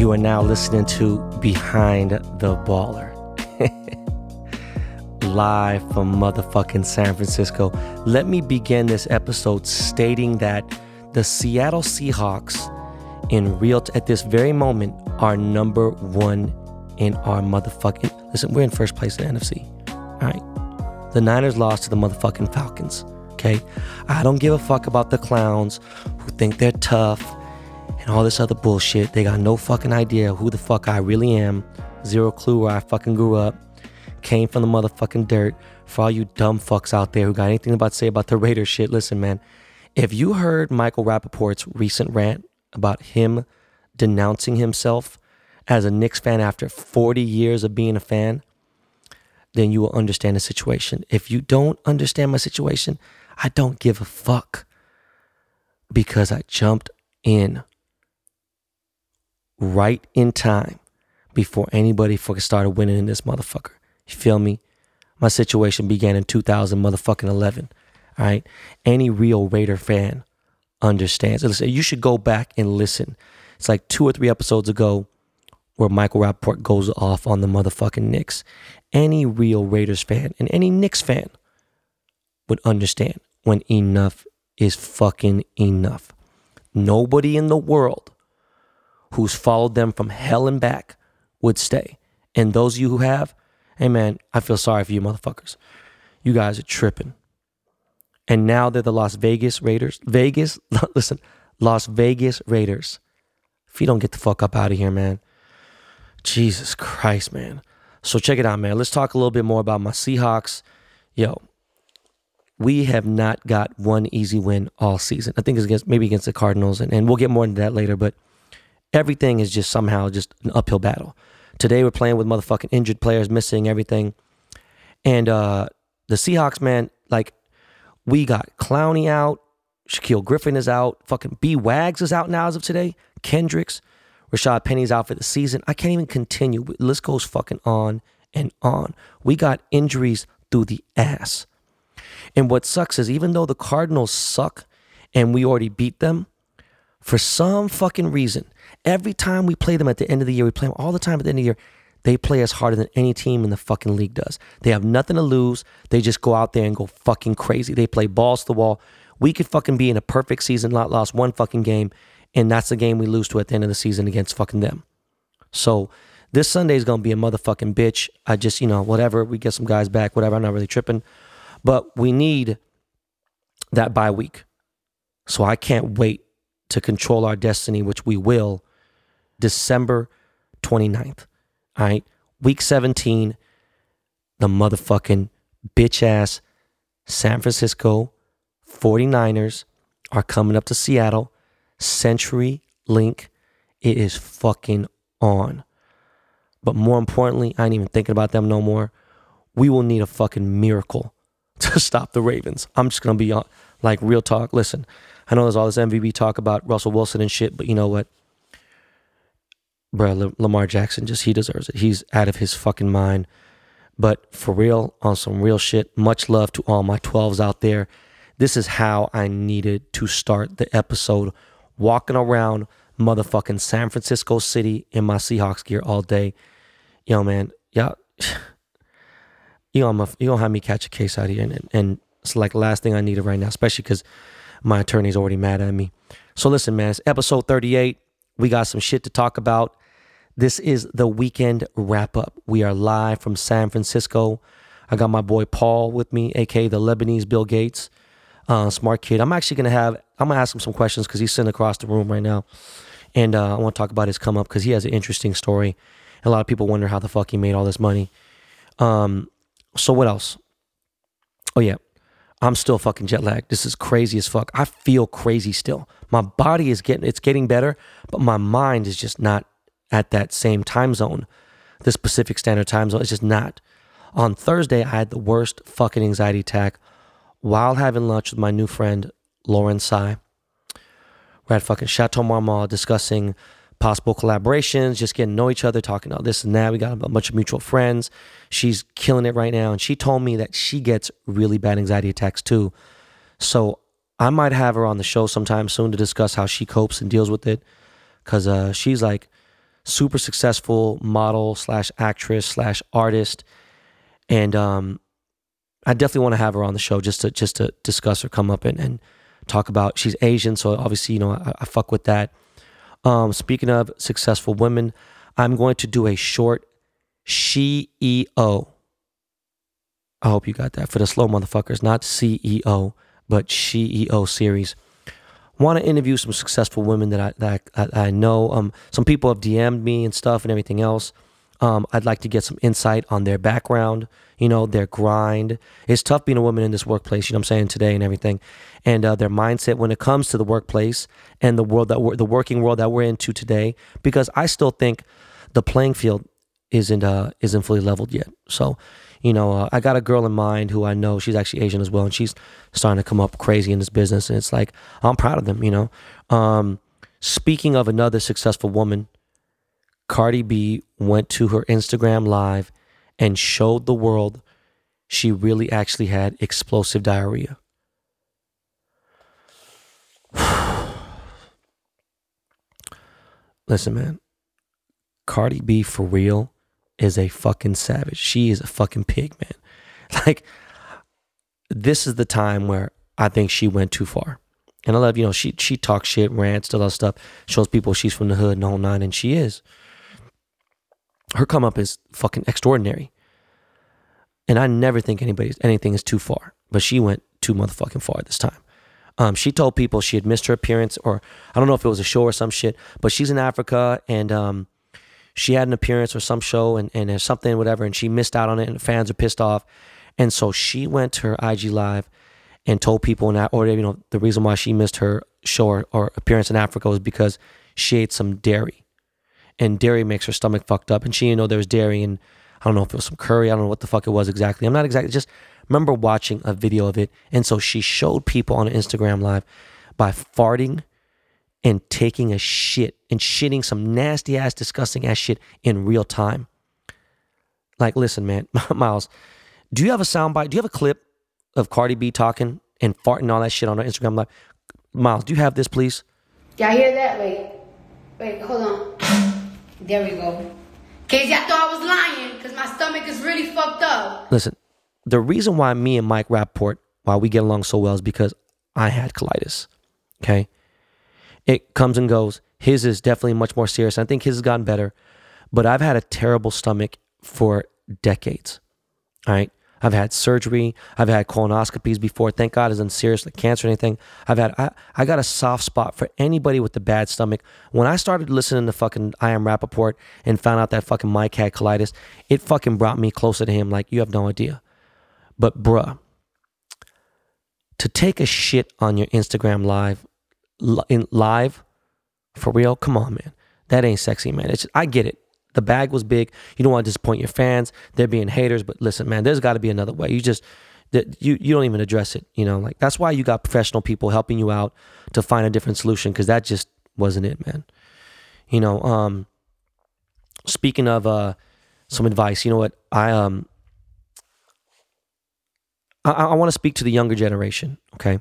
You are now listening to Behind the Baller. Live from motherfucking San Francisco. Let me begin this episode stating that the Seattle Seahawks, in real, t- at this very moment, are number one in our motherfucking. Listen, we're in first place in the NFC. All right. The Niners lost to the motherfucking Falcons. Okay. I don't give a fuck about the clowns who think they're tough and all this other bullshit. They got no fucking idea who the fuck I really am. Zero clue where I fucking grew up. Came from the motherfucking dirt. For all you dumb fucks out there who got anything about to say about the Raiders shit, listen, man. If you heard Michael Rapaport's recent rant about him denouncing himself as a Knicks fan after 40 years of being a fan, then you will understand the situation. If you don't understand my situation, I don't give a fuck because I jumped in right in time before anybody fucking started winning in this motherfucker. You feel me? My situation began in 2000 motherfucking 11. All right. Any real Raider fan understands. Listen, you should go back and listen. It's like two or three episodes ago where Michael Rapaport goes off on the motherfucking Knicks. Any real Raiders fan and any Knicks fan would understand when enough is fucking enough. Nobody in the world who's followed them from hell and back would stay. And those of you who have, hey man, I feel sorry for you motherfuckers. You guys are tripping. And now they're the Las Vegas Raiders. Vegas, listen, Las Vegas Raiders. If you don't get the fuck up out of here, man. Jesus Christ, man. So check it out, man. Let's talk a little bit more about my Seahawks. Yo, we have not got one easy win all season. I think it's against maybe against the Cardinals, and, and we'll get more into that later, but everything is just somehow just an uphill battle. Today we're playing with motherfucking injured players, missing everything. And uh the Seahawks, man, like we got Clowney out, Shaquill Griffin is out, fucking B Wags is out now as of today, Kendricks, Rashad Penny's out for the season. I can't even continue. The list goes fucking on and on. We got injuries through the ass. And what sucks is even though the Cardinals suck and we already beat them, for some fucking reason, every time we play them at the end of the year, we play them all the time at the end of the year, they play us harder than any team in the fucking league does. They have nothing to lose. They just go out there and go fucking crazy. They play balls to the wall. We could fucking be in a perfect season, not lost one fucking game, and that's the game we lose to at the end of the season against fucking them. So this Sunday is gonna be a motherfucking bitch. I just, you know, whatever. We get some guys back, whatever. I'm not really tripping. But we need that bye week. So I can't wait to control our destiny, which we will, December 29th. All right. Week 17, the motherfucking bitch ass San Francisco 49ers are coming up to Seattle. Century Link. It is fucking on. But more importantly, I ain't even thinking about them no more. We will need a fucking miracle to stop the Ravens. I'm just gonna be on, like real talk. Listen, I know there's all this MVP talk about Russell Wilson and shit, but you know what? Bro, Lamar Jackson just he deserves it. He's out of his fucking mind. But for real, on some real shit, much love to all my 12s out there. This is how I needed to start the episode walking around motherfucking San Francisco City in my Seahawks gear all day. Yo, man, yeah, you know, I'm a, you gonna have me catch a case out here, and, and it's like the last thing I needed right now, especially because my attorney's already mad at me. So listen, man, it's episode 38. We got some shit to talk about. This is the weekend wrap up. We are live from San Francisco. I got my boy Paul with me, aka the Lebanese Bill Gates, uh, smart kid. I'm actually gonna have I'm gonna ask him some questions because he's sitting across the room right now, and uh, I want to talk about his come up because he has an interesting story. A lot of people wonder how the fuck he made all this money. Um, so what else? Oh yeah, I'm still fucking jet lagged. This is crazy as fuck. I feel crazy still. My body is getting it's getting better, but my mind is just not at that same time zone. This Pacific Standard Time zone is just not. On Thursday, I had the worst fucking anxiety attack while having lunch with my new friend Lauren Tsai. We're at fucking Chateau Marmont discussing possible collaborations, just getting to know each other, talking about this and that. We got a bunch of mutual friends. She's killing it right now. And she told me that she gets really bad anxiety attacks too. So I might have her on the show sometime soon to discuss how she copes and deals with it. Cause uh, she's like super successful model slash actress slash artist, and um, I definitely want to have her on the show just to just to discuss or come up and, and talk about. She's Asian, so obviously you know I, I fuck with that. Um, speaking of successful women, I'm going to do a short CEO. I hope you got that for the slow motherfuckers, not CEO, but CEO series. Want to interview some successful women that I that I, I know. Um, some people have DM'd me and stuff and everything else. Um, I'd like to get some insight on their background, you know, their grind. It's tough being a woman in this workplace, you know what I'm saying, today and everything. And uh, their mindset when it comes to the workplace and the world that we're, the working world that we're into today, because I still think the playing field isn't, uh, isn't fully leveled yet. So, you know, uh, I got a girl in mind who I know she's actually Asian as well, and she's starting to come up crazy in this business. And it's like, I'm proud of them, you know. Um, speaking of another successful woman, Cardi B went to her Instagram live and showed the world she really actually had explosive diarrhea. Listen, man, Cardi B for real is a fucking savage. She is a fucking pig, man. Like, this is the time where I think she went too far. And I love, you know, she she talks shit, rants, all that stuff, shows people she's from the hood and all nine, and she is her come up is fucking extraordinary. And I never think anybody's anything is too far, but she went too motherfucking far this time. Um, she told people she had missed her appearance, or I don't know if it was a show or some shit, but she's in Africa and um, she had an appearance or some show and, and something, whatever, and she missed out on it, and the fans are pissed off. And so she went to her IG Live and told people in that, or you know, the reason why she missed her show or, or appearance in Africa was because she ate some dairy and dairy makes her stomach fucked up. And she didn't know there was dairy, and I don't know if it was some curry. I don't know what the fuck it was exactly. I'm not exactly just remember watching a video of it, and so she showed people on Instagram live by farting and taking a shit and shitting some nasty ass, disgusting ass shit in real time. Like, listen, man, Miles, do you have a soundbite? Do you have a clip of Cardi B talking and farting all that shit on her Instagram live? Miles, do you have this, please? Y'all hear that? Wait, wait, hold on. There we go. Casey, I thought I was lying because my stomach is really fucked up. Listen, the reason why me and Mike Rapaport, why we get along so well, is because I had colitis. Okay. It comes and goes. His is definitely much more serious. I think his has gotten better, but I've had a terrible stomach for decades. All right. I've had surgery. I've had colonoscopies before. Thank God, isn't serious like cancer or anything. I've had I, I got a soft spot for anybody with a bad stomach. When I started listening to fucking I am Rapaport and found out that fucking Mike had colitis, it fucking brought me closer to him. Like you have no idea. But bruh, to take a shit on your Instagram live, in live, for real, come on, man. That ain't sexy, man. It's, I get it the bag was big. You don't want to disappoint your fans. They're being haters, but listen, man, there's got to be another way. You just you you don't even address it. You know, like that's why you got professional people helping you out to find a different solution because that just wasn't it, man. You know, um, speaking of uh, some advice, you know what I um I, I want to speak to the younger generation. Okay,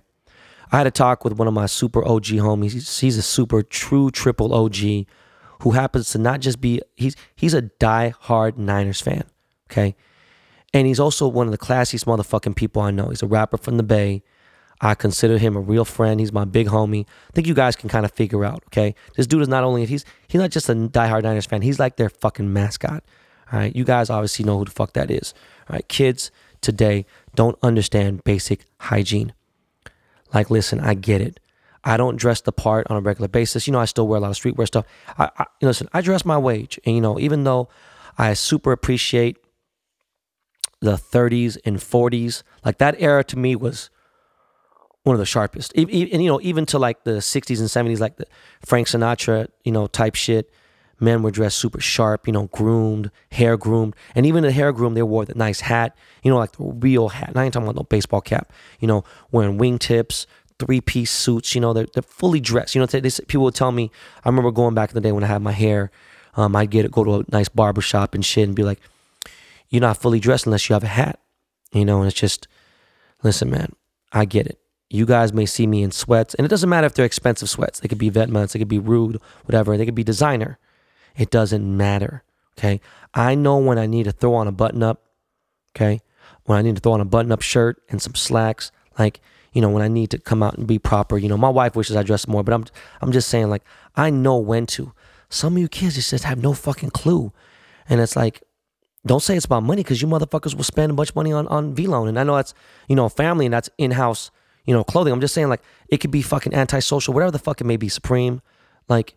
I had a talk with one of my super OG homies. He's, he's a super true triple OG who happens to not just be he's he's a die-hard Niners fan, okay? And he's also one of the classiest motherfucking people I know. He's a rapper from the Bay. I consider him a real friend. He's my big homie. I think you guys can kind of figure out, okay? This dude is not only he's he's not just a die-hard Niners fan. He's like their fucking mascot. All right, you guys obviously know who the fuck that is. All right, kids today don't understand basic hygiene. Like, listen, I get it. I don't dress the part on a regular basis. You know, I still wear a lot of streetwear stuff. I, I listen, I dress my wage, and you know, even though I super appreciate the 30s and 40s, like that era to me was one of the sharpest. And you know, even to like the 60s and 70s, like the Frank Sinatra, you know, type shit. Men were dressed super sharp, you know, groomed, hair groomed, and even the hair groomed, they wore the nice hat, you know, like the real hat. Now I ain't talking about no baseball cap, you know, wearing wingtips, three piece suits. You know, they're, they're fully dressed. You know, they, they, people would tell me. I remember going back in the day when I had my hair. Um, I'd get go to a nice barber shop and shit, and be like, "You're not fully dressed unless you have a hat." You know, and it's just, listen, man, I get it. You guys may see me in sweats, and it doesn't matter if they're expensive sweats. They could be Vetements, they could be Rhude, whatever. They could be designer. It doesn't matter. Okay. I know when I need to throw on a button up. Okay. When I need to throw on a button up shirt and some slacks. Like, you know, when I need to come out and be proper. You know, my wife wishes I dressed more, but I'm I'm just saying, like, I know when to. Some of you kids just have no fucking clue. And it's like, don't say it's about money because you motherfuckers will spend a bunch of money on, on VLONE. And I know that's, you know, family and that's in-house, you know, clothing. I'm just saying like it could be fucking antisocial, whatever the fuck it may be, Supreme. Like,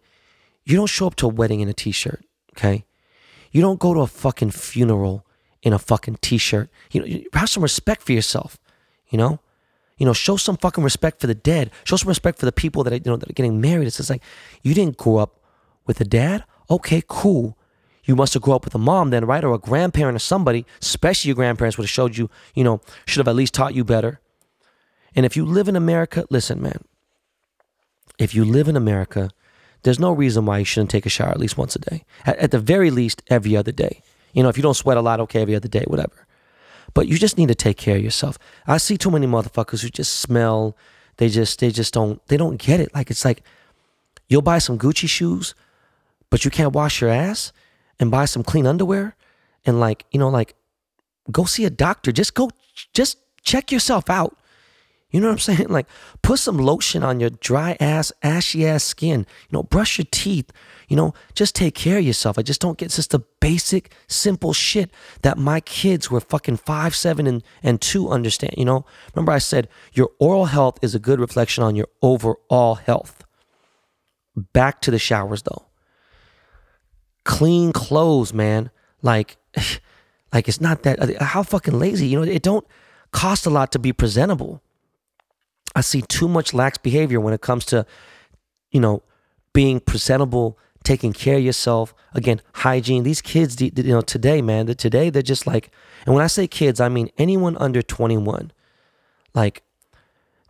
you don't show up to a wedding in a t-shirt, okay? You don't go to a fucking funeral in a fucking t-shirt. You know, you have some respect for yourself, you know? You know, show some fucking respect for the dead. Show some respect for the people that are, you know that are getting married. It's just like you didn't grow up with a dad. Okay, cool. You must have grew up with a mom then, right? Or a grandparent or somebody, especially your grandparents would have showed you, you know, should have at least taught you better. And if you live in America, listen, man. If you live in America, there's no reason why you shouldn't take a shower at least once a day. At, at the very least, every other day. You know, if you don't sweat a lot, okay, every other day, whatever. But you just need to take care of yourself. I see too many motherfuckers who just smell. They just they just don't they don't get it. Like it's like you'll buy some Gucci shoes, but you can't wash your ass and buy some clean underwear and like, you know, like go see a doctor. Just go just check yourself out. You know what I'm saying? Like put some lotion on your dry ass, ashy ass skin. You know, brush your teeth. You know, just take care of yourself. I just don't get just the basic, simple shit that my kids who are fucking five, seven, and, and two understand. You know, remember I said your oral health is a good reflection on your overall health. Back to the showers though. Clean clothes, man. Like, like it's not that uh, how fucking lazy. You know, it don't cost a lot to be presentable. I see too much lax behavior when it comes to, you know, being presentable, taking care of yourself. Again, hygiene. These kids, you know, today, man, today they're just like, and when I say kids, I mean anyone under 21. Like,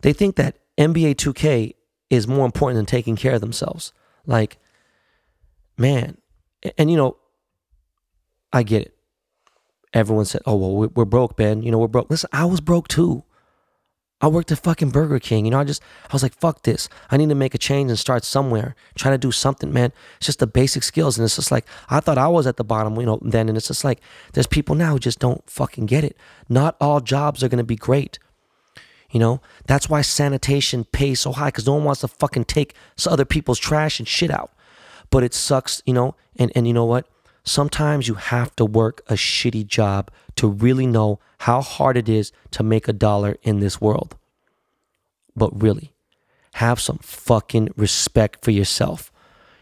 they think that NBA 2K is more important than taking care of themselves. Like, man, and you know, I get it. Everyone said, "Oh well, we're broke, Ben. You know, we're broke." Listen, I was broke too. I worked at fucking Burger King. You know, I just, I was like, fuck this. I need to make a change and start somewhere. Try to do something, man. It's just the basic skills. And it's just like, I thought I was at the bottom, you know, then. And it's just like, there's people now who just don't fucking get it. Not all jobs are going to be great. You know, that's why sanitation pays so high because no one wants to fucking take other people's trash and shit out. But it sucks, you know, and, and you know what? Sometimes you have to work a shitty job to really know how hard it is to make a dollar in this world. But really, have some fucking respect for yourself.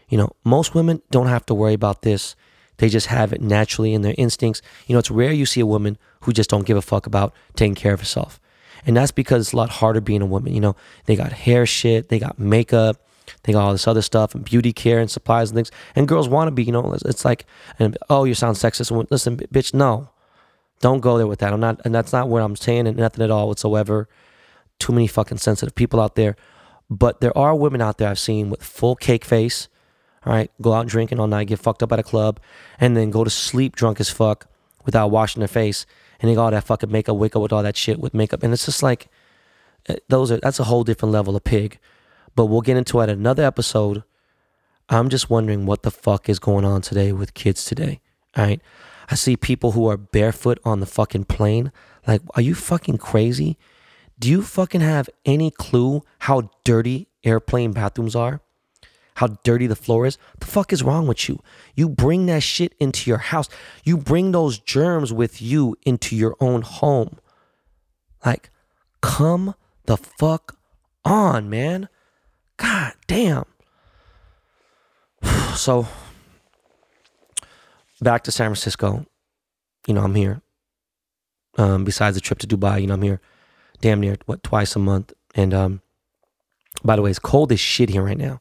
You know, most women don't have to worry about this. They just have it naturally in their instincts. You know, it's rare you see a woman who just don't give a fuck about taking care of herself. And that's because it's a lot harder being a woman. You know, they got hair shit, they got makeup, they got all this other stuff and beauty care and supplies and things. And girls want to be, you know, it's like, and, oh, you sound sexist. Listen, bitch, no, don't go there with that. I'm not, and that's not what I'm saying, and nothing at all whatsoever. Too many fucking sensitive people out there. But there are women out there I've seen with full cake face, all right, go out drinking all night, get fucked up at a club, and then go to sleep drunk as fuck without washing their face. And they got all that fucking makeup, wake up with all that shit with makeup. And it's just like, eh, those are, that's a whole different level of pig. But we'll get into it another episode. I'm just wondering what the fuck is going on today with kids today. All right. I see people who are barefoot on the fucking plane. Like, are you fucking crazy? Do you fucking have any clue how dirty airplane bathrooms are? How dirty the floor is? The fuck is wrong with you? You bring that shit into your house. You bring those germs with you into your own home. Like, come the fuck on, man. God damn. So, back to San Francisco. You know, I'm here. Um, besides the trip to Dubai, you know, I'm here damn near what twice a month. And um, by the way, it's cold as shit here right now.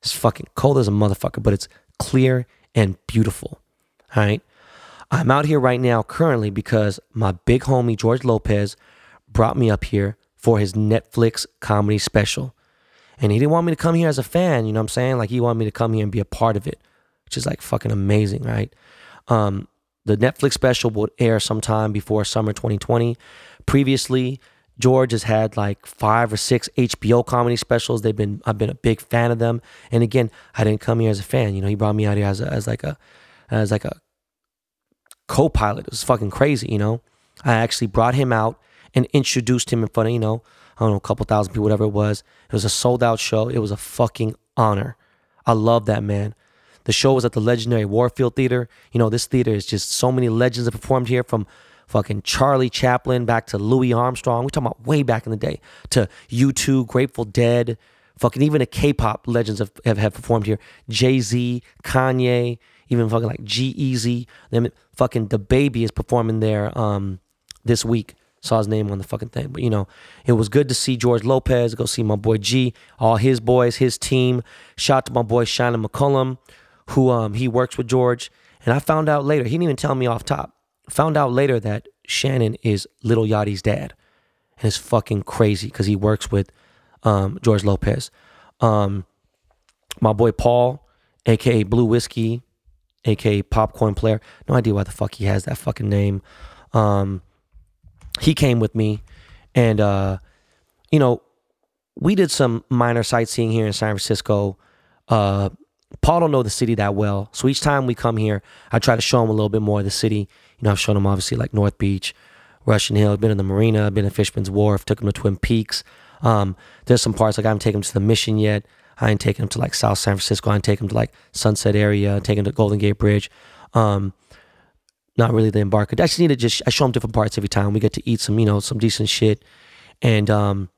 It's fucking cold as a motherfucker, but it's clear and beautiful. All right. I'm out here right now currently because my big homie George Lopez brought me up here for his Netflix comedy special. And he didn't want me to come here as a fan, you know what I'm saying? Like he wanted me to come here and be a part of it, which is like fucking amazing, right? Um, the Netflix special will air sometime before summer 2020. Previously, George has had like five or six HBO comedy specials. They've been I've been a big fan of them. And again, I didn't come here as a fan. You know, he brought me out here as a, as like a as like a co-pilot. It was fucking crazy. You know, I actually brought him out and introduced him in front of you know I don't know a couple thousand people, whatever it was. It was a sold out show. It was a fucking honor. I love that man. The show was at the legendary Warfield Theater. You know, this theater is just so many legends have performed here from fucking Charlie Chaplin back to Louis Armstrong. We're talking about way back in the day to U2, Grateful Dead, fucking even the K-pop legends have, have, have performed here. Jay-Z, Kanye, even fucking like G-Eazy. Then fucking DaBaby is performing there um, this week. Saw his name on the fucking thing. But you know, it was good to see George Lopez, go see my boy G, all his boys, his team. Shout out to my boy Shannon McCollum, who um he works with George. And I found out later, he didn't even tell me off top. Found out later that Shannon is Lil Yachty's dad. And it's fucking crazy because he works with um, George Lopez. Um, my boy Paul, aka Blue Whiskey, aka Popcorn Player. No idea why the fuck he has that fucking name. Um, he came with me, and uh, you know, we did some minor sightseeing here in San Francisco. Uh, Paul don't know the city that well, so each time we come here, I try to show him a little bit more of the city. You know, I've shown him obviously like North Beach, Russian Hill, been in the marina, been in Fisherman's Wharf, took him to Twin Peaks. Um, there's some parts like I haven't taken him to the Mission yet. I ain't taken him to like South San Francisco. I ain't taken him to like Sunset area. Taken him to Golden Gate Bridge. Um, not really the Embarcadero. I just need to just I show him different parts every time. We get to eat some you know some decent shit, and um,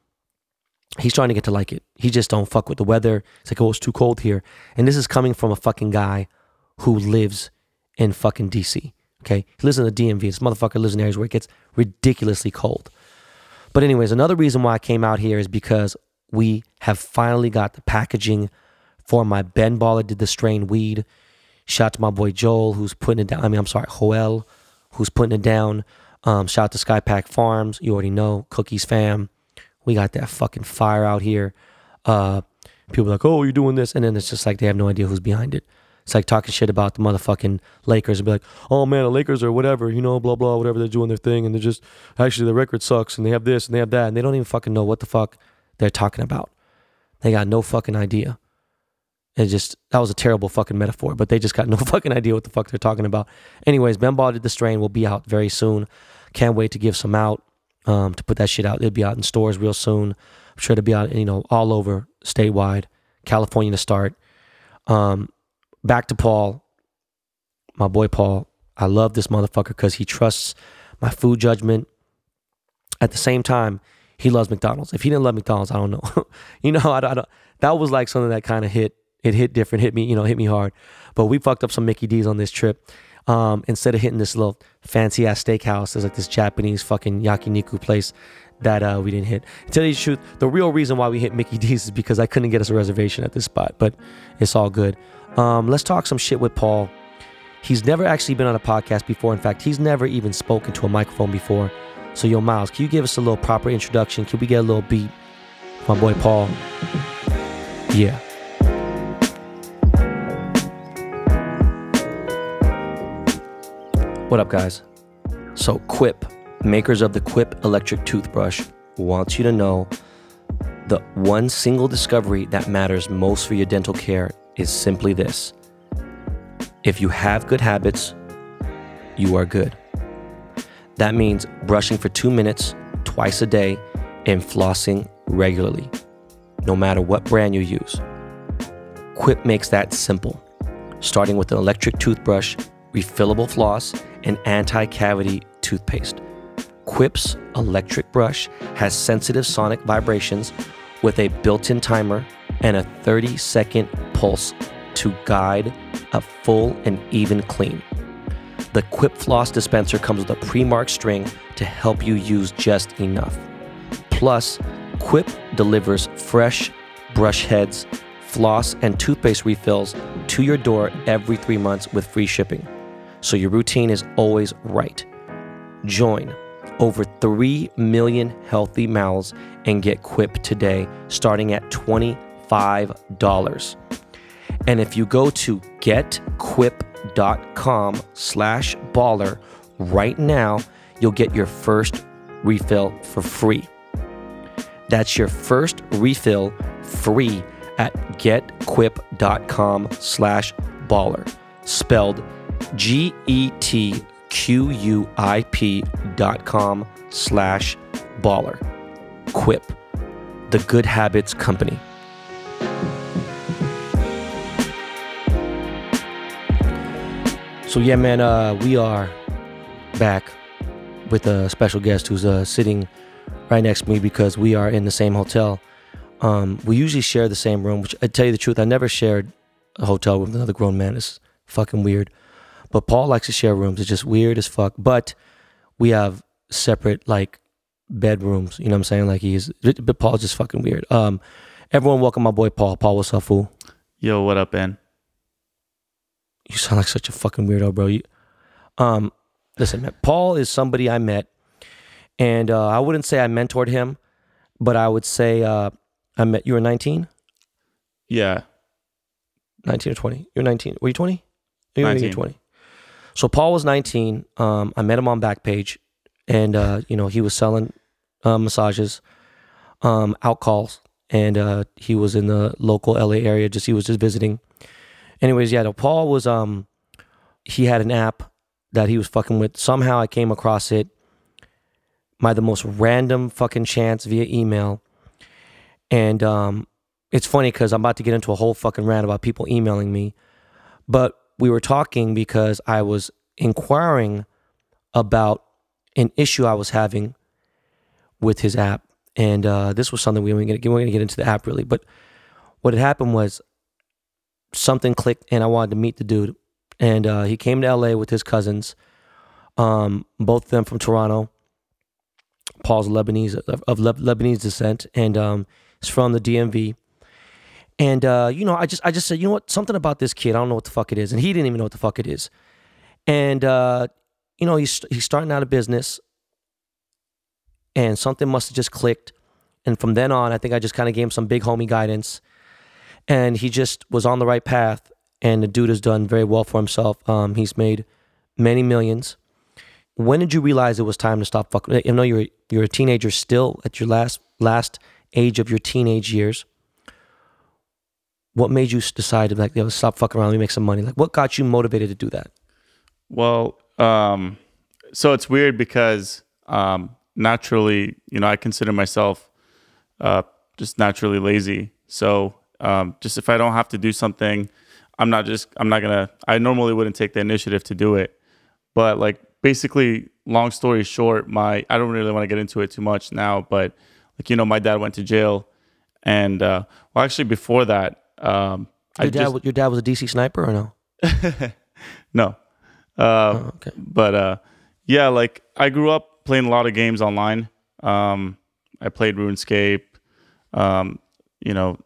he's trying to get to like it. He just don't fuck with the weather. It's like oh it's too cold here, and this is coming from a fucking guy who lives in fucking DC. Okay, he lives in the DMV. This motherfucker lives in areas where it gets ridiculously cold. But anyways, another reason why I came out here is because we have finally got the packaging for my Ben Baller did the strain weed. Shout out to my boy Joel who's putting it down. I mean, I'm sorry, Joel who's putting it down. Um, shout out to Skypack Farms. You already know Cookies fam. We got that fucking fire out here. Uh, people like, oh, you're doing this, and then it's just like they have no idea who's behind it. It's like talking shit about the motherfucking Lakers and be like, oh man, the Lakers are whatever, you know, blah blah, whatever they're doing their thing, and they're just actually the record sucks, and they have this and they have that, and they don't even fucking know what the fuck they're talking about. They got no fucking idea. It just that was a terrible fucking metaphor, but they just got no fucking idea what the fuck they're talking about. Anyways, Ben Ball did the strain will be out very soon. Can't wait to give some out. Um, to put that shit out. It'll be out in stores real soon. I'm sure it'll be out, you know, all over statewide. California to start. Um, back to Paul, my boy Paul. I love this motherfucker because he trusts my food judgment. At the same time, he loves McDonald's. If he didn't love McDonald's, I don't know. you know, I, I don't. That was like something that kind of hit. It hit different. Hit me, you know, hit me hard. But we fucked up some Mickey D's on this trip. Um, instead of hitting this little fancy ass steakhouse, there's like this Japanese fucking yakiniku place that uh, we didn't hit. To tell you the truth, the real reason why we hit Mickey D's is because I couldn't get us a reservation at this spot, but it's all good. Um, let's talk some shit with Paul. He's never actually been on a podcast before. In fact, he's never even spoken to a microphone before. So, yo, Miles, can you give us a little proper introduction? Can we get a little beat? My boy Paul. Yeah. What up, guys? So, Quip, makers of the Quip electric toothbrush, wants you to know the one single discovery that matters most for your dental care is simply this if you have good habits, you are good. That means brushing for two minutes twice a day and flossing regularly, no matter what brand you use. Quip makes that simple, starting with an electric toothbrush, refillable floss, and anti cavity toothpaste. Quip's electric brush has sensitive sonic vibrations with a built in timer and a 30 second pulse to guide a full and even clean. The Quip Floss dispenser comes with a pre marked string to help you use just enough. Plus, Quip delivers fresh brush heads, floss, and toothpaste refills to your door every three months with free shipping. So your routine is always right. Join over 3 million healthy mouths and get Quip today, starting at $25. And if you go to getquip.com slash baller right now, you'll get your first refill for free. That's your first refill free at getquip.com slash baller. Spelled G E T Q U I P dot com slash baller. Quip, the good habits company. So yeah, man, uh, we are back with a special guest who's uh, sitting right next to me because we are in the same hotel. Um, we usually share the same room, which I tell you the truth, I never shared a hotel with another grown man. It's fucking weird. But Paul likes to share rooms. It's just weird as fuck. But we have separate like bedrooms. You know what I'm saying? Like he's, but Paul's just fucking weird. Um, everyone, welcome my boy Paul. Paul, what's up, fool? Yo, what up, Ben? You sound like such a fucking weirdo, bro. You, um, listen, man, Paul is somebody I met, and uh, I wouldn't say I mentored him, but I would say uh, I met. You were 19, Yeah, 19 or 20. You're 19. Were you 20? You were 19. 20. So Paul was 19. Um, I met him on Backpage, and uh, you know he was selling uh, massages, um, out calls, and uh, he was in the local LA area. Just he was just visiting. Anyways, yeah, no, Paul was um, he had an app that he was fucking with. Somehow I came across it by the most random fucking chance via email, and um, it's funny because I'm about to get into a whole fucking rant about people emailing me, but we were talking because I was inquiring about an issue I was having with his app, and uh, this was something we weren't weren't gonna get into the app really, but what had happened was something clicked, and I wanted to meet the dude, and uh, he came to LA with his cousins, um, both of them from Toronto. Paul's Lebanese of, of Lebanese descent, and um, he's from the DMV. And uh, you know, I just I just said, you know what, something about this kid, I don't know what the fuck it is, and he didn't even know what the fuck it is. And uh, you know, he's he's starting out a business, and something must have just clicked. And from then on, I think I just kind of gave him some big homie guidance, and he just was on the right path. And the dude has done very well for himself. Um, he's made many millions. When did you realize it was time to stop fucking? I know you're you're a teenager still at your last last age of your teenage years. What made you decide to like, stop fucking around, let me make some money? Like, what got you motivated to do that? Well, um, so it's weird because um, naturally, you know, I consider myself uh, just naturally lazy. So um, just if I don't have to do something, I'm not just I'm not gonna. I normally wouldn't take the initiative to do it, but like basically, long story short, my I don't really want to get into it too much now, but like you know, my dad went to jail, and uh, well, actually before that, um, I Your dad, just your dad was a DC sniper or no? no. Uh, Oh, okay. but uh, yeah, like I grew up playing a lot of games online. Um, I played RuneScape, um, you know,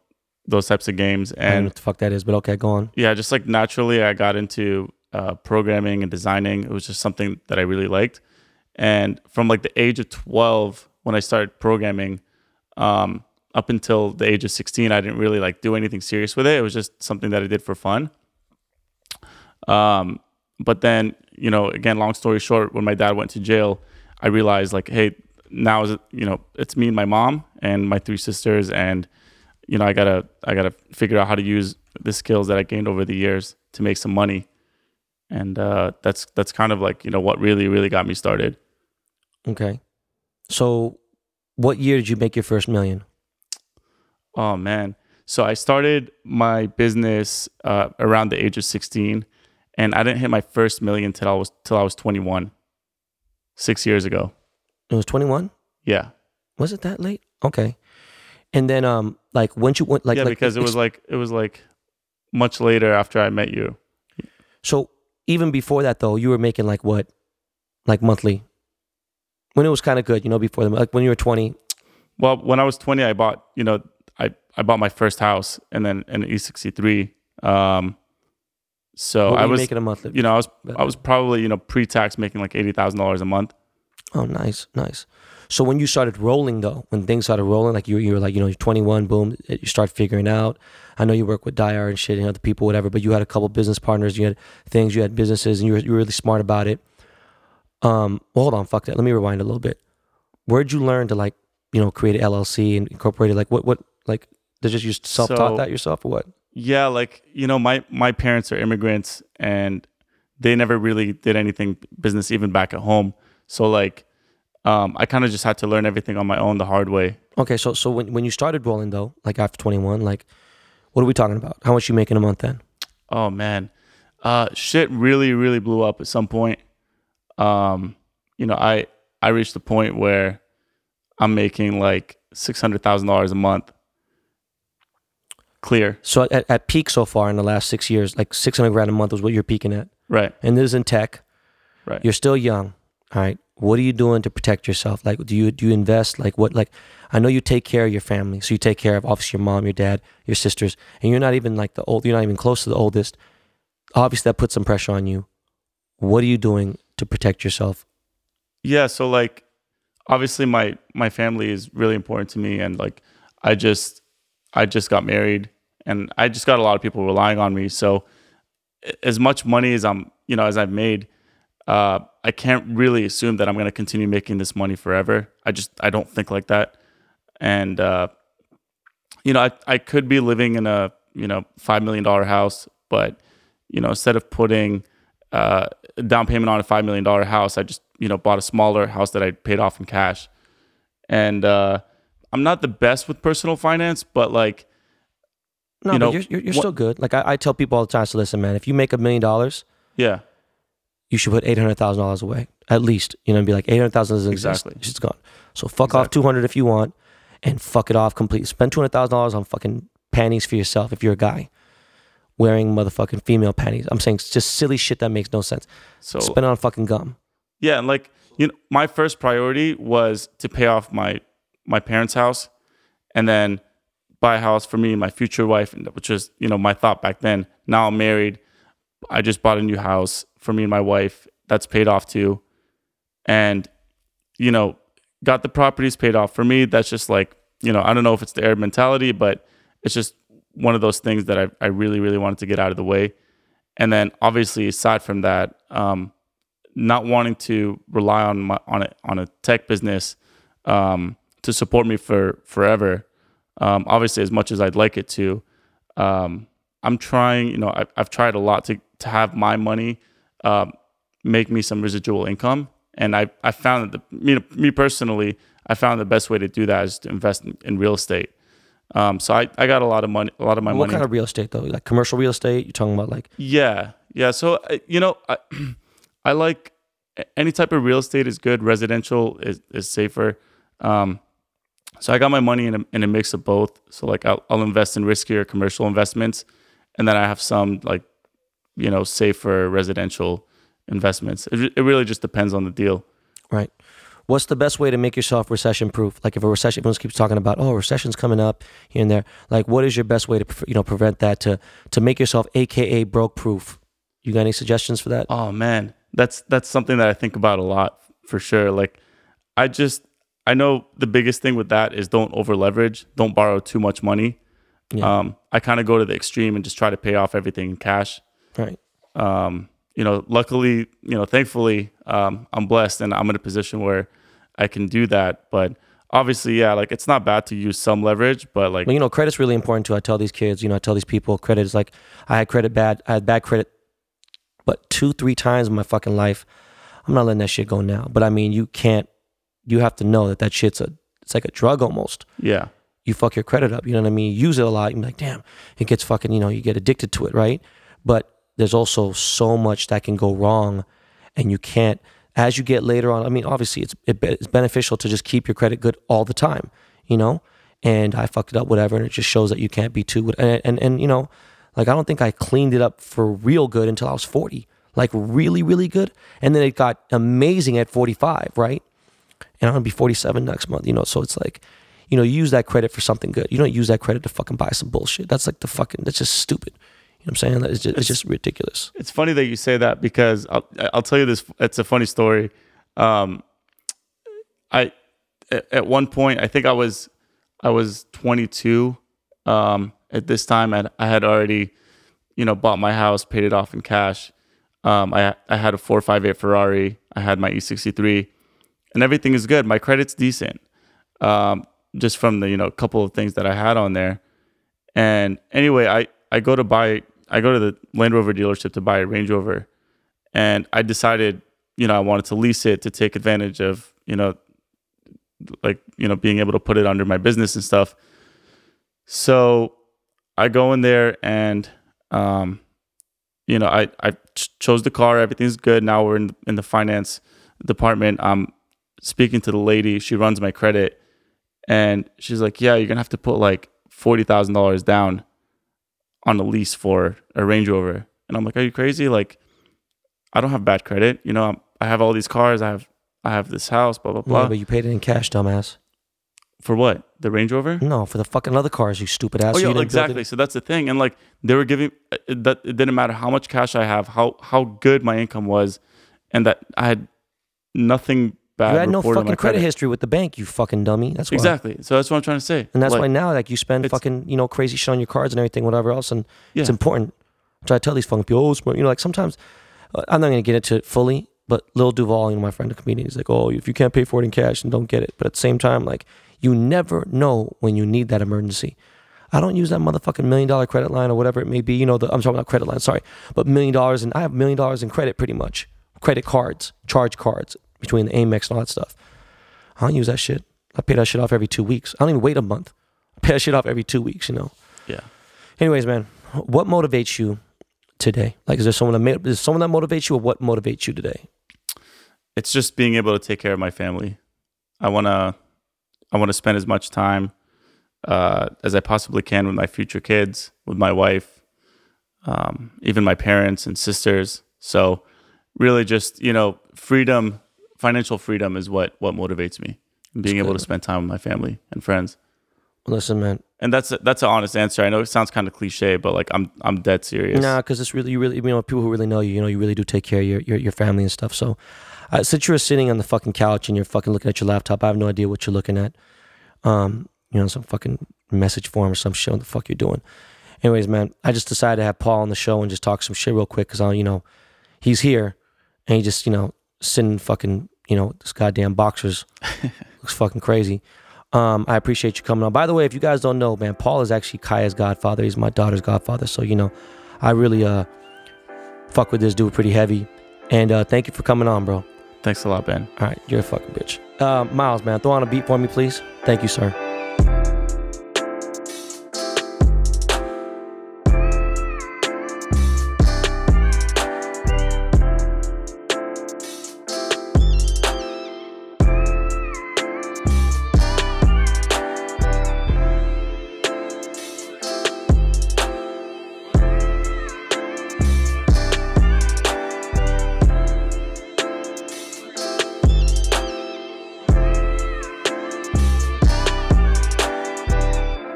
those types of games, I don't know and what the fuck that is, but okay, go on. yeah, just like naturally, I got into uh, programming and designing. It was just something that I really liked, and from like the age of twelve, when I started programming, um, up until the age of sixteen, I didn't really like do anything serious with it. It was just something that I did for fun. Um, but then, you know, again, long story short, when my dad went to jail, I realized like, hey, now is you know, it's me and my mom and my three sisters, and you know, I gotta, I gotta figure out how to use the skills that I gained over the years to make some money, and uh, that's that's kind of like you know what really, really got me started. Okay. So, what year did you make your first million? Oh man. So I started my business uh, around the age of 16 and I didn't hit my first million till I was till I was 21. 6 years ago. It was 21? Yeah. Was it that late? Okay. And then, um, like, once you went, like, yeah, like, because it was like it was like much later after I met you. so even before that, though, you were making like what, like monthly, when it was kind of good, you know, before them, like when you were 20. Well, when I was 20, I bought, you know, I, I bought my first house and then an E63. Um, so what I was, making a monthly. you know, I was, I was probably, you know, pre-tax making like $80,000 a month. Oh, nice, nice. So when you started rolling, though, when things started rolling, like you, you were like, you know, you're 21, boom, you start figuring out. I know you work with Dyer and shit and other people, whatever, but you had a couple business partners, you had things, you had businesses, and you were, you were really smart about it. Um, well, hold on, fuck that. Let me rewind a little bit. Where'd you learn to like you know, created LLC and incorporated? Like, what, what, like, did just you self taught So- that yourself or what? Yeah, like you know, my my parents are immigrants, and they never really did anything business even back at home. So like, um, I kind of just had to learn everything on my own the hard way. Okay, so so when when you started rolling though, like after 21, like, what are we talking about? How much you making a month then? Oh man, uh, shit really really blew up at some point. Um, you know, I I reached the point where I'm making like six hundred thousand dollars a month, clear, So at, at peak so far in the last six years, like 600 grand a month was what you're peaking at. right? And this is in tech. Right. You're still young. All right. What are you doing to protect yourself? Like, do you do you invest? Like, what? Like, I know you take care of your family, so you take care of obviously your mom, your dad, your sisters, and you're not even like the old. You're not even close to the oldest. Obviously, that puts some pressure on you. What are you doing to protect yourself? yeah so like obviously my my family is really important to me and like i just i just got married and i just got a lot of people relying on me. So as much money as i'm you know as i've made uh i can't really assume that i'm going to continue making this money forever. I just i don't think like that. And uh you know i, I could be living in a you know five million dollar house but you know instead of putting uh, a down payment on a five million dollar house. I just you know bought a smaller house that I paid off in cash, and uh, I'm not the best with personal finance, but like No, You but know, you're you're, you're what- still good. Like I, I tell people all the time. So listen, man, if you make a million dollars, yeah, you should put eight hundred thousand dollars away at least. You know, and be like eight hundred thousand doesn't exist. Exactly. It's just gone. So fuck off two hundred if you want, and fuck it off completely. Spend two hundred thousand dollars on fucking panties for yourself if you're a guy wearing motherfucking female panties. I'm saying it's just silly shit that makes no sense. so Spend it on fucking gum. yeah, and like you know, my first priority was to pay off my my parents' house, and then buy a house for me and my future wife, which was you know my thought back then. Now I'm married. I just bought a new house for me and my wife. That's paid off too, and you know, got the properties paid off. For me, that's just like you know, I don't know if it's the Arab mentality, but it's just one of those things that I I really really wanted to get out of the way. And then obviously aside from that, um, not wanting to rely on my on a on a tech business um, to support me for forever. Um, obviously, as much as I'd like it to, um, I'm trying. You know, I've, I've tried a lot to to have my money um, make me some residual income, and I I found that the, me me personally, I found the best way to do that is to invest in, in real estate. Um, so I, I got a lot of money, a lot of my what money. What kind of real estate though? Like commercial real estate? You're talking about like Yeah, yeah. So uh, you know, I, I like any type of real estate is good. Residential is is safer. Um, so I got my money in a, in a mix of both. So like I'll, I'll invest in riskier commercial investments, and then I have some like you know safer residential investments. It, it really just depends on the deal. Right. What's the best way to make yourself recession proof? Like if a recession, everyone keeps talking about, oh, recession's coming up here and there. Like, what is your best way to you know prevent that to to make yourself AKA broke proof? You got any suggestions for that? Oh man, that's that's something that I think about a lot for sure. Like I just I know the biggest thing with that is don't over leverage, don't borrow too much money. Yeah. Um, I kind of go to the extreme and just try to pay off everything in cash. Right. Um, you know, luckily, you know, thankfully, um, I'm blessed and I'm in a position where I can do that. But obviously, yeah, like it's not bad to use some leverage, but like, Well, you know, credit's really important too. I tell these kids, you know, I tell these people, credit is like, I had credit bad, I had bad credit, but two, three times in my fucking life. I'm not letting that shit go now. But I mean, you can't, you have to know that that shit's a, it's like a drug almost. yeah, You fuck your credit up. You know what I mean? You use it a lot. You're like, damn, it gets fucking, you know, you get addicted to it, right? But there's also so much that can go wrong and you can't, as you get later on, I mean, obviously it's, it, it's beneficial to just keep your credit good all the time, you know? And I fucked it up, whatever. And it just shows that you can't be too, and, and, and you know, like I don't think I cleaned it up for real good until I was 40, like really, really good. And then it got amazing at 45, right? And I'm gonna be 47 next month, you know. So it's like, you know, you use that credit for something good. You don't use that credit to fucking buy some bullshit. That's like the fucking. That's just stupid. You know what I'm saying? It's just, it's just ridiculous. it's funny that you say that because I'll, I'll tell you this. It's a funny story. Um, I at at one point I think I was I was 22. Um, at this time, I I had already you know bought my house, paid it off in cash. Um, I I had a 458 Ferrari. I had my E63, and everything is good. My credit's decent. um, just from the you know couple of things that I had on there. And anyway, I I go to buy I go to the Land Rover dealership to buy a Range Rover, and I decided you know I wanted to lease it to take advantage of you know like you know being able to put it under my business and stuff. So I go in there and um, you know I I ch- chose the car. Everything's good. Now we're in in the finance department. I'm speaking to the lady. She runs my credit, and she's like, "Yeah, you're gonna have to put like forty thousand dollars down on a lease for a Range Rover." And I'm like, "Are you crazy? Like, I don't have bad credit. You know, I'm, I have all these cars. I have I have this house. Blah blah blah. Yeah, but you paid it in cash, dumbass. for what? The Range Rover? No, for the fucking other cars, you stupid ass. Oh yeah, you didn't build exactly. So that's the thing, and like they were giving uh, that it didn't matter how much cash I have, how how good my income was, and that I had nothing bad. You had no fucking my credit history with the bank, you fucking dummy. That's why. Exactly. So that's what I'm trying to say. And that's Like, why now, like, you spend fucking, you know, crazy shit on your cards and everything, whatever else, and it's Yeah. important. I try to tell these fucking people, oh, you know, like sometimes uh, I'm not gonna get into it fully, but Lil Duval, you know, my friend, the comedian, he's like, oh, if you can't pay for it in cash, then don't get it. But at the same time, like, you never know when you need that emergency. I don't use that motherfucking million dollar credit line or whatever it may be. You know, the, I'm talking about credit line, sorry, but million dollars, and I have million dollars in credit pretty much. Credit cards, charge cards between the Amex and all that stuff. I don't use that shit. I pay that shit off every two weeks. I don't even wait a month. I pay that shit off every two weeks, you know. Yeah. Anyways, man, what motivates you today? Like, is there someone that made, is someone that motivates you, or what motivates you today? It's just being able to take care of my family. I wanna I wanna spend as much time uh, as I possibly can with my future kids, with my wife, um, even my parents and sisters. So really just, you know, freedom, financial freedom is what what motivates me. Being able to spend time with my family and friends. Listen, man, And that's a, that's an honest answer. I know it sounds kind of cliche, but like I'm I'm dead serious. Nah, because it's really, you really, you know, people who really know you, you know, you really do take care of your, your, your family and stuff. So, uh, since you're sitting on the fucking couch and you're fucking looking at your laptop, I have no idea what you're looking at. Um, you know, some fucking message form or some shit. What the fuck you're doing? Anyways, man, I just decided to have Paul on the show and just talk some shit real quick because I, you know, he's here and he just, you know, sitting fucking, you know, this goddamn boxers looks fucking crazy. Um, I appreciate you coming on. By the way, if you guys don't know, man, Paul is actually Kaya's godfather. He's my daughter's godfather. So, you know, I really uh fuck with this dude pretty heavy. And uh thank you for coming on, bro. Thanks a lot, Ben. All right, you're a fucking bitch. Uh, Miles, man, throw on a beat for me, please. Thank you, sir.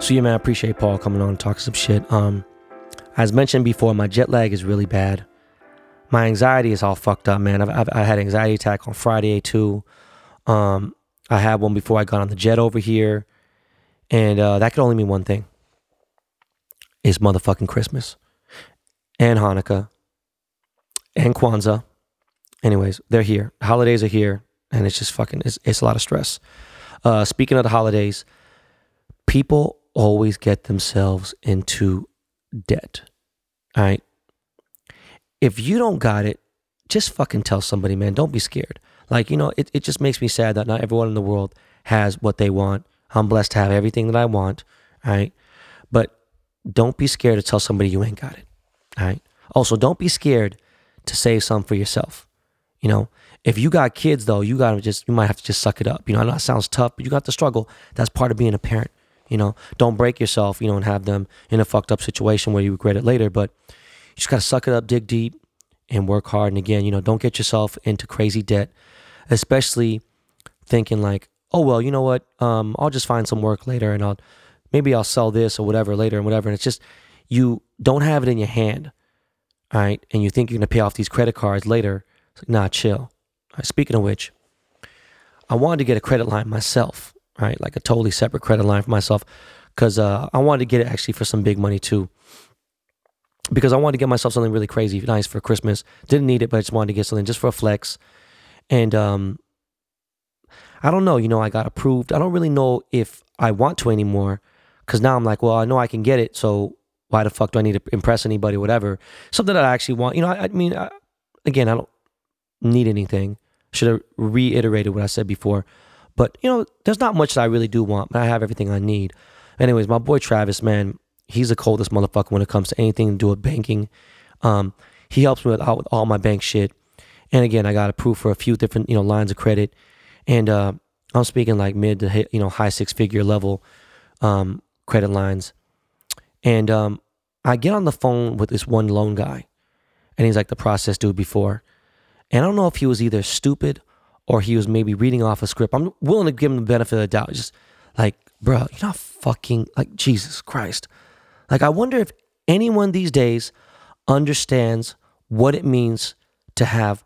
So yeah, man, I appreciate Paul coming on and talking some shit. Um, as mentioned before, my jet lag is really bad. My anxiety is all fucked up, man. I've, I've I had an anxiety attack on Friday too. Um, I had one before I got on the jet over here, and uh, that could only mean one thing: it's motherfucking Christmas and Hanukkah and Kwanzaa. Anyways, they're here. Holidays are here, and it's just fucking. It's, it's a lot of stress. Uh, speaking of the holidays, people always get themselves into debt. All right. If you don't got it, just fucking tell somebody, man. Don't be scared. Like, you know, it, it just makes me sad that not everyone in the world has what they want. I'm blessed to have everything that I want. All right. But don't be scared to tell somebody you ain't got it. All right. Also, don't be scared to save some for yourself. You know, if you got kids though, you gotta just you might have to just suck it up. You know, I know it sounds tough, but you got to struggle. That's part of being a parent. You know, don't break yourself, you know, and have them in a fucked up situation where you regret it later. But you just gotta suck it up, dig deep, and work hard. And again, you know, don't get yourself into crazy debt, especially thinking like, oh well, you know what? Um, I'll just find some work later, and I'll maybe I'll sell this or whatever later and whatever. And it's just you don't have it in your hand, all right? And you think you're gonna pay off these credit cards later. It's like, nah, chill. Right, speaking of which, I wanted to get a credit line myself, right? Like a totally separate credit line for myself, because uh, I wanted to get it actually for some big money too. Because I wanted to get myself something really crazy, nice for Christmas. Didn't need it, but I just wanted to get something just for a flex. And um, I don't know. You know, I got approved. I don't really know if I want to anymore because now I'm like, well, I know I can get it. So why the fuck do I need to impress anybody, whatever? Something that I actually want. You know, I, I mean, I, again, I don't need anything. Should have reiterated what I said before. But, you know, there's not much that I really do want, but I have everything I need. Anyways, my boy Travis, man, he's the coldest motherfucker when it comes to anything to do with banking. Um, he helps me with, out with all my bank shit. And again, I got approved for a few different, you know, lines of credit. And uh, I'm speaking like mid to you know, high six figure level um, credit lines. And um, I get on the phone with this one loan guy, and he's like the process dude before. And I don't know if he was either stupid or he was maybe reading off a script. I'm willing to give him the benefit of the doubt. Just like, bro, you're not fucking like Jesus Christ. Like, I wonder if anyone these days understands what it means to have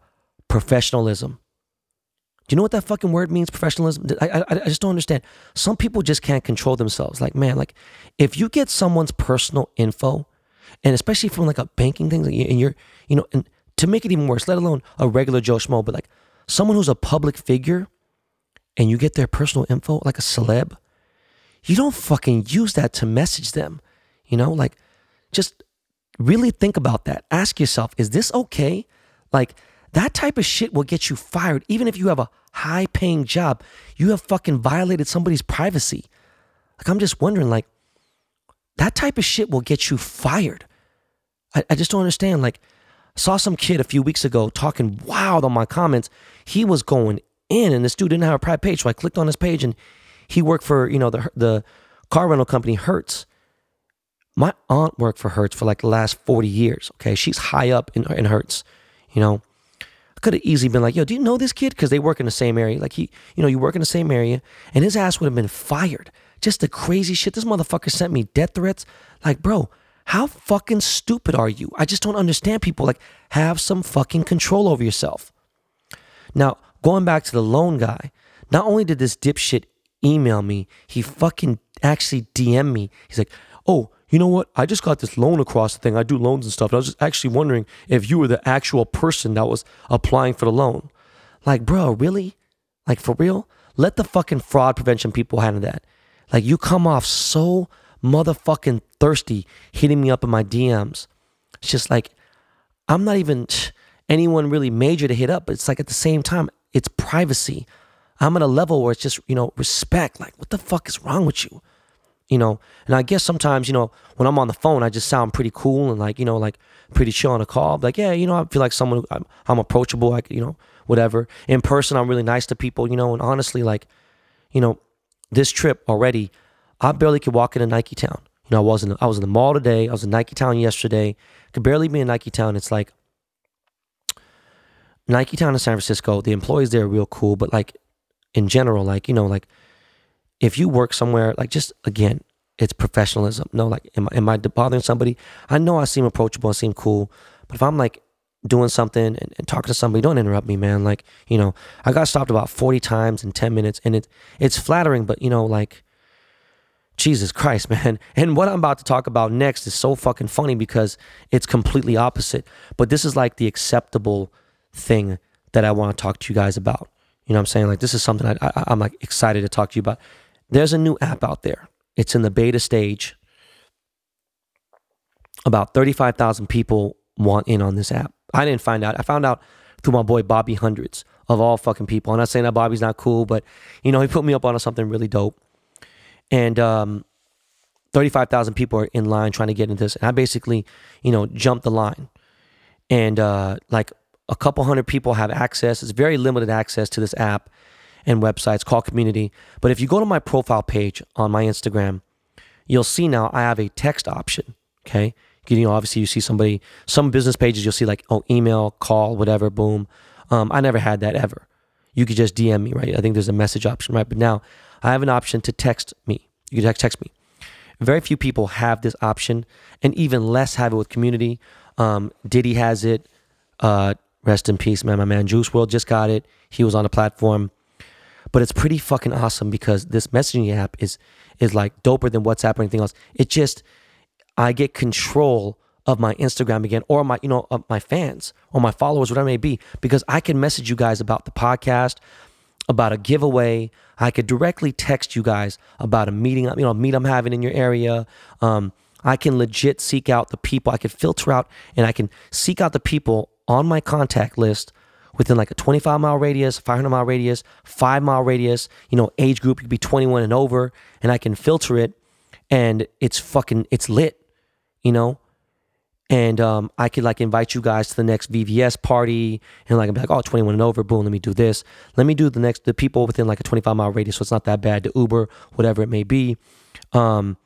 professionalism. Do you know what that fucking word means, professionalism? I, I, I just don't understand. Some people just can't control themselves. Like, man, like if you get someone's personal info, and especially from like a banking thing, and you're, you know, and to make it even worse, let alone a regular Joe Schmo, but like someone who's a public figure and you get their personal info, like a celeb, you don't fucking use that to message them. You know, like just really think about that. Ask yourself, is this okay? Like that type of shit will get you fired, even if you have a high paying job. You have fucking violated somebody's privacy. Like, I'm just wondering, like, that type of shit will get you fired. I, I just don't understand. Like, saw some kid a few weeks ago talking wild on my comments. He was going in, and this dude didn't have a private page. So I clicked on his page, and he worked for, you know, the, the car rental company Hertz. My aunt worked for Hertz for like the last 40 years. Okay. She's high up in, in Hertz, you know I could have easily been like, yo, do you know this kid? Because they work in the same area. Like he, you know, you work in the same area, and his ass would have been fired. Just the crazy shit. This motherfucker sent me death threats. Like, bro, how fucking stupid are you? I just don't understand people. Like, have some fucking control over yourself. Now, going back to the loan guy, not only did this dipshit email me, he fucking actually DM me. He's like, oh, you know what? I just got this loan across the thing. I do loans and stuff. And I was just actually wondering if you were the actual person that was applying for the loan. Like, bro, really? Like, for real? Let the fucking fraud prevention people handle that. Like, you come off so motherfucking thirsty hitting me up in my DMs. It's just like, I'm not even anyone really major to hit up, but it's like at the same time, it's privacy. I'm at a level where it's just, you know, respect. Like, what the fuck is wrong with you? you know. And I guess sometimes, you know, when I'm on the phone, I just sound pretty cool and like, you know, like pretty chill on a call. Like, yeah, you know, I feel like someone, I'm, I'm approachable, like, you know, whatever. In person, I'm really nice to people, you know, and honestly, like, you know, this trip already, I barely could walk into Nike Town. You know, I was in, I was in the mall today. I was in Nike Town yesterday. Could barely be in Nike Town. It's like Nike Town in San Francisco. The employees there are real cool, but like in general, like you know, like if you work somewhere, like just again, it's professionalism. No, like, am, am I bothering somebody? I know I seem approachable, I seem cool, but if I'm like doing something and, and, talking to somebody, don't interrupt me, man. Like, you know, I got stopped about 40 times in 10 minutes and it, it's flattering, but you know, like, Jesus Christ, man. And what I'm about to talk about next is so fucking funny because it's completely opposite. But this is like the acceptable thing that I want to talk to you guys about. You know what I'm saying? Like, this is something I, I, I'm like excited to talk to you about. There's a new app out there. It's in the beta stage. About 35,000 people want in on this app. I didn't find out. I found out through my boy Bobby Hundreds of all fucking people. I'm not saying that Bobby's not cool, but you know, he put me up on something really dope. And um, 35,000 people are in line trying to get into this. And I basically, you know, jumped the line. And uh, like a couple hundred people have access. It's very limited access to this app and websites called Community. But if you go to my profile page on my Instagram, you'll see now I have a text option. Okay. You know, obviously you see somebody, some business pages, you'll see like, oh, email, call, whatever, boom. Um, I never had that ever. You could just DM me, right? I think there's a message option, right? But now I have an option to text me. You can text, text me. Very few people have this option, and even less have it with community. Um, Diddy has it. Uh, rest in peace, man. My man Juice WRLD just got it. He was on a platform. But it's pretty fucking awesome because this messaging app is is like doper than WhatsApp or anything else. It just I get control of my Instagram again or my you know my fans or my followers whatever it may be because I can message you guys about the podcast about a giveaway. I could directly text you guys about a meeting, you know, a meet I'm having in your area. Um, I can legit seek out the people. I can filter out and I can seek out the people on my contact list within like a 25 mile radius, 500 mile radius, five mile radius, you know, age group, you could be 21 and over, and I can filter it and it's fucking, it's lit, you know? And um, I could like invite you guys to the next VVS party and like, I'm like, oh, 21 and over, boom, let me do this. Let me do the next, the people within like a 25 mile radius, so it's not that bad, the Uber, whatever it may be. Um,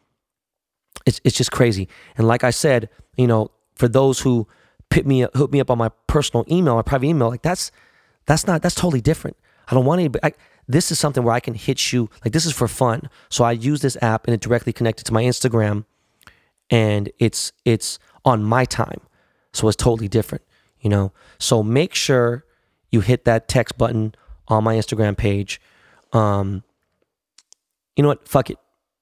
it's, it's just crazy. And like I said, you know, for those who put me hook me up on my personal email, my private email, like that's that's not that's totally different. I don't want anybody. I, this is something where I can hit you. Like this is for fun. So I use this app and it directly connected to my Instagram, and it's it's on my time. So it's totally different, you know. So make sure you hit that text button on my Instagram page. Um, you know what? Fuck it.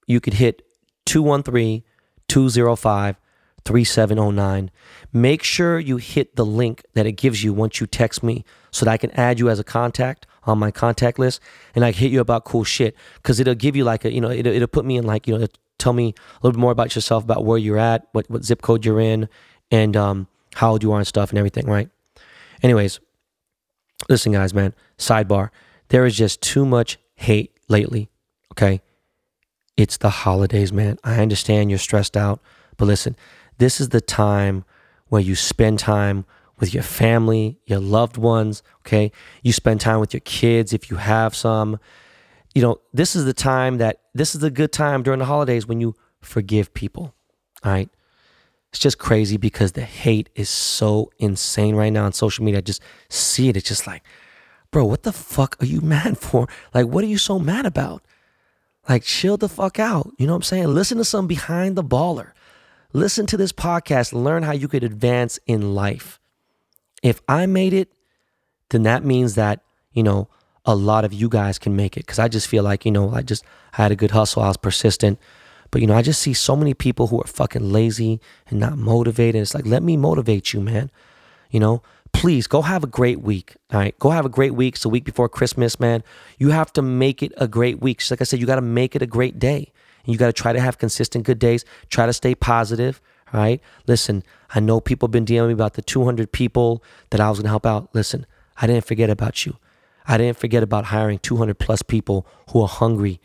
You could hit 213 205 3709. Make sure you hit the link that it gives you once you text me so that I can add you as a contact on my contact list and I hit you about cool shit because it'll give you like a, you know, it'll, it'll put me in like, you know, tell me a little bit more about yourself, about where you're at, what, what zip code you're in, and um, how old you are and stuff and everything, right? Anyways, listen, guys, man, sidebar. There is just too much hate lately, okay? It's the holidays, man. I understand you're stressed out, but listen, this is the time where you spend time with your family, your loved ones, okay? You spend time with your kids if you have some. You know, this is the time that this is the good time during the holidays when you forgive people. All right? It's just crazy because the hate is so insane right now on social media. I just see it. It's just like, bro, what the fuck are you mad for? Like, what are you so mad about? Like, chill the fuck out. You know what I'm saying? Listen to some behind the baller. Listen to this podcast, learn how you could advance in life. If I made it, then that means that, you know, a lot of you guys can make it. Cause I just feel like, you know, I just I had a good hustle. I was persistent. But, you know, I just see so many people who are fucking lazy and not motivated. It's like, let me motivate you, man. You know, please go have a great week. All right. Go have a great week. It's a week before Christmas, man. You have to make it a great week. Just like I said, you got to make it a great day. And you got to try to have consistent good days. Try to stay positive. Right? Listen, I know people have been DMing me about the 200 people that I was going to help out. Listen, I didn't forget about you. I didn't forget about hiring 200 plus people who are hungry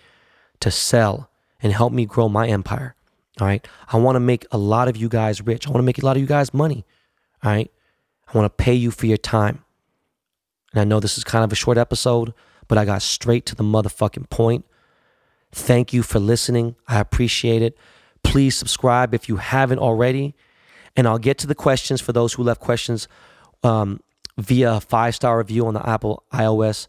to sell and help me grow my empire. All right. I want to make a lot of you guys rich. I want to make a lot of you guys money. All right. I want to pay you for your time. And I know this is kind of a short episode, but I got straight to the motherfucking point. Thank you for listening. I appreciate it. Please subscribe if you haven't already. And I'll get to the questions for those who left questions um, via a five star review on the Apple iOS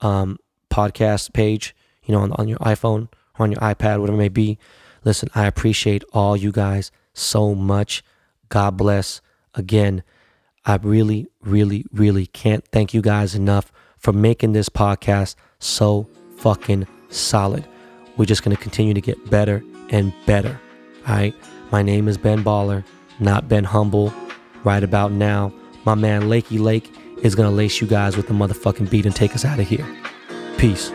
um, podcast page, you know, on, on your iPhone or on your iPad, whatever it may be. Listen, I appreciate all you guys so much. God bless. Again, I really, really, really can't thank you guys enough for making this podcast so fucking solid. We're just going to continue to get better and better. All right. My name is Ben Baller, not Ben Humble. Right about now, my man Lakey Lake is going to lace you guys with the motherfucking beat and take us out of here. Peace.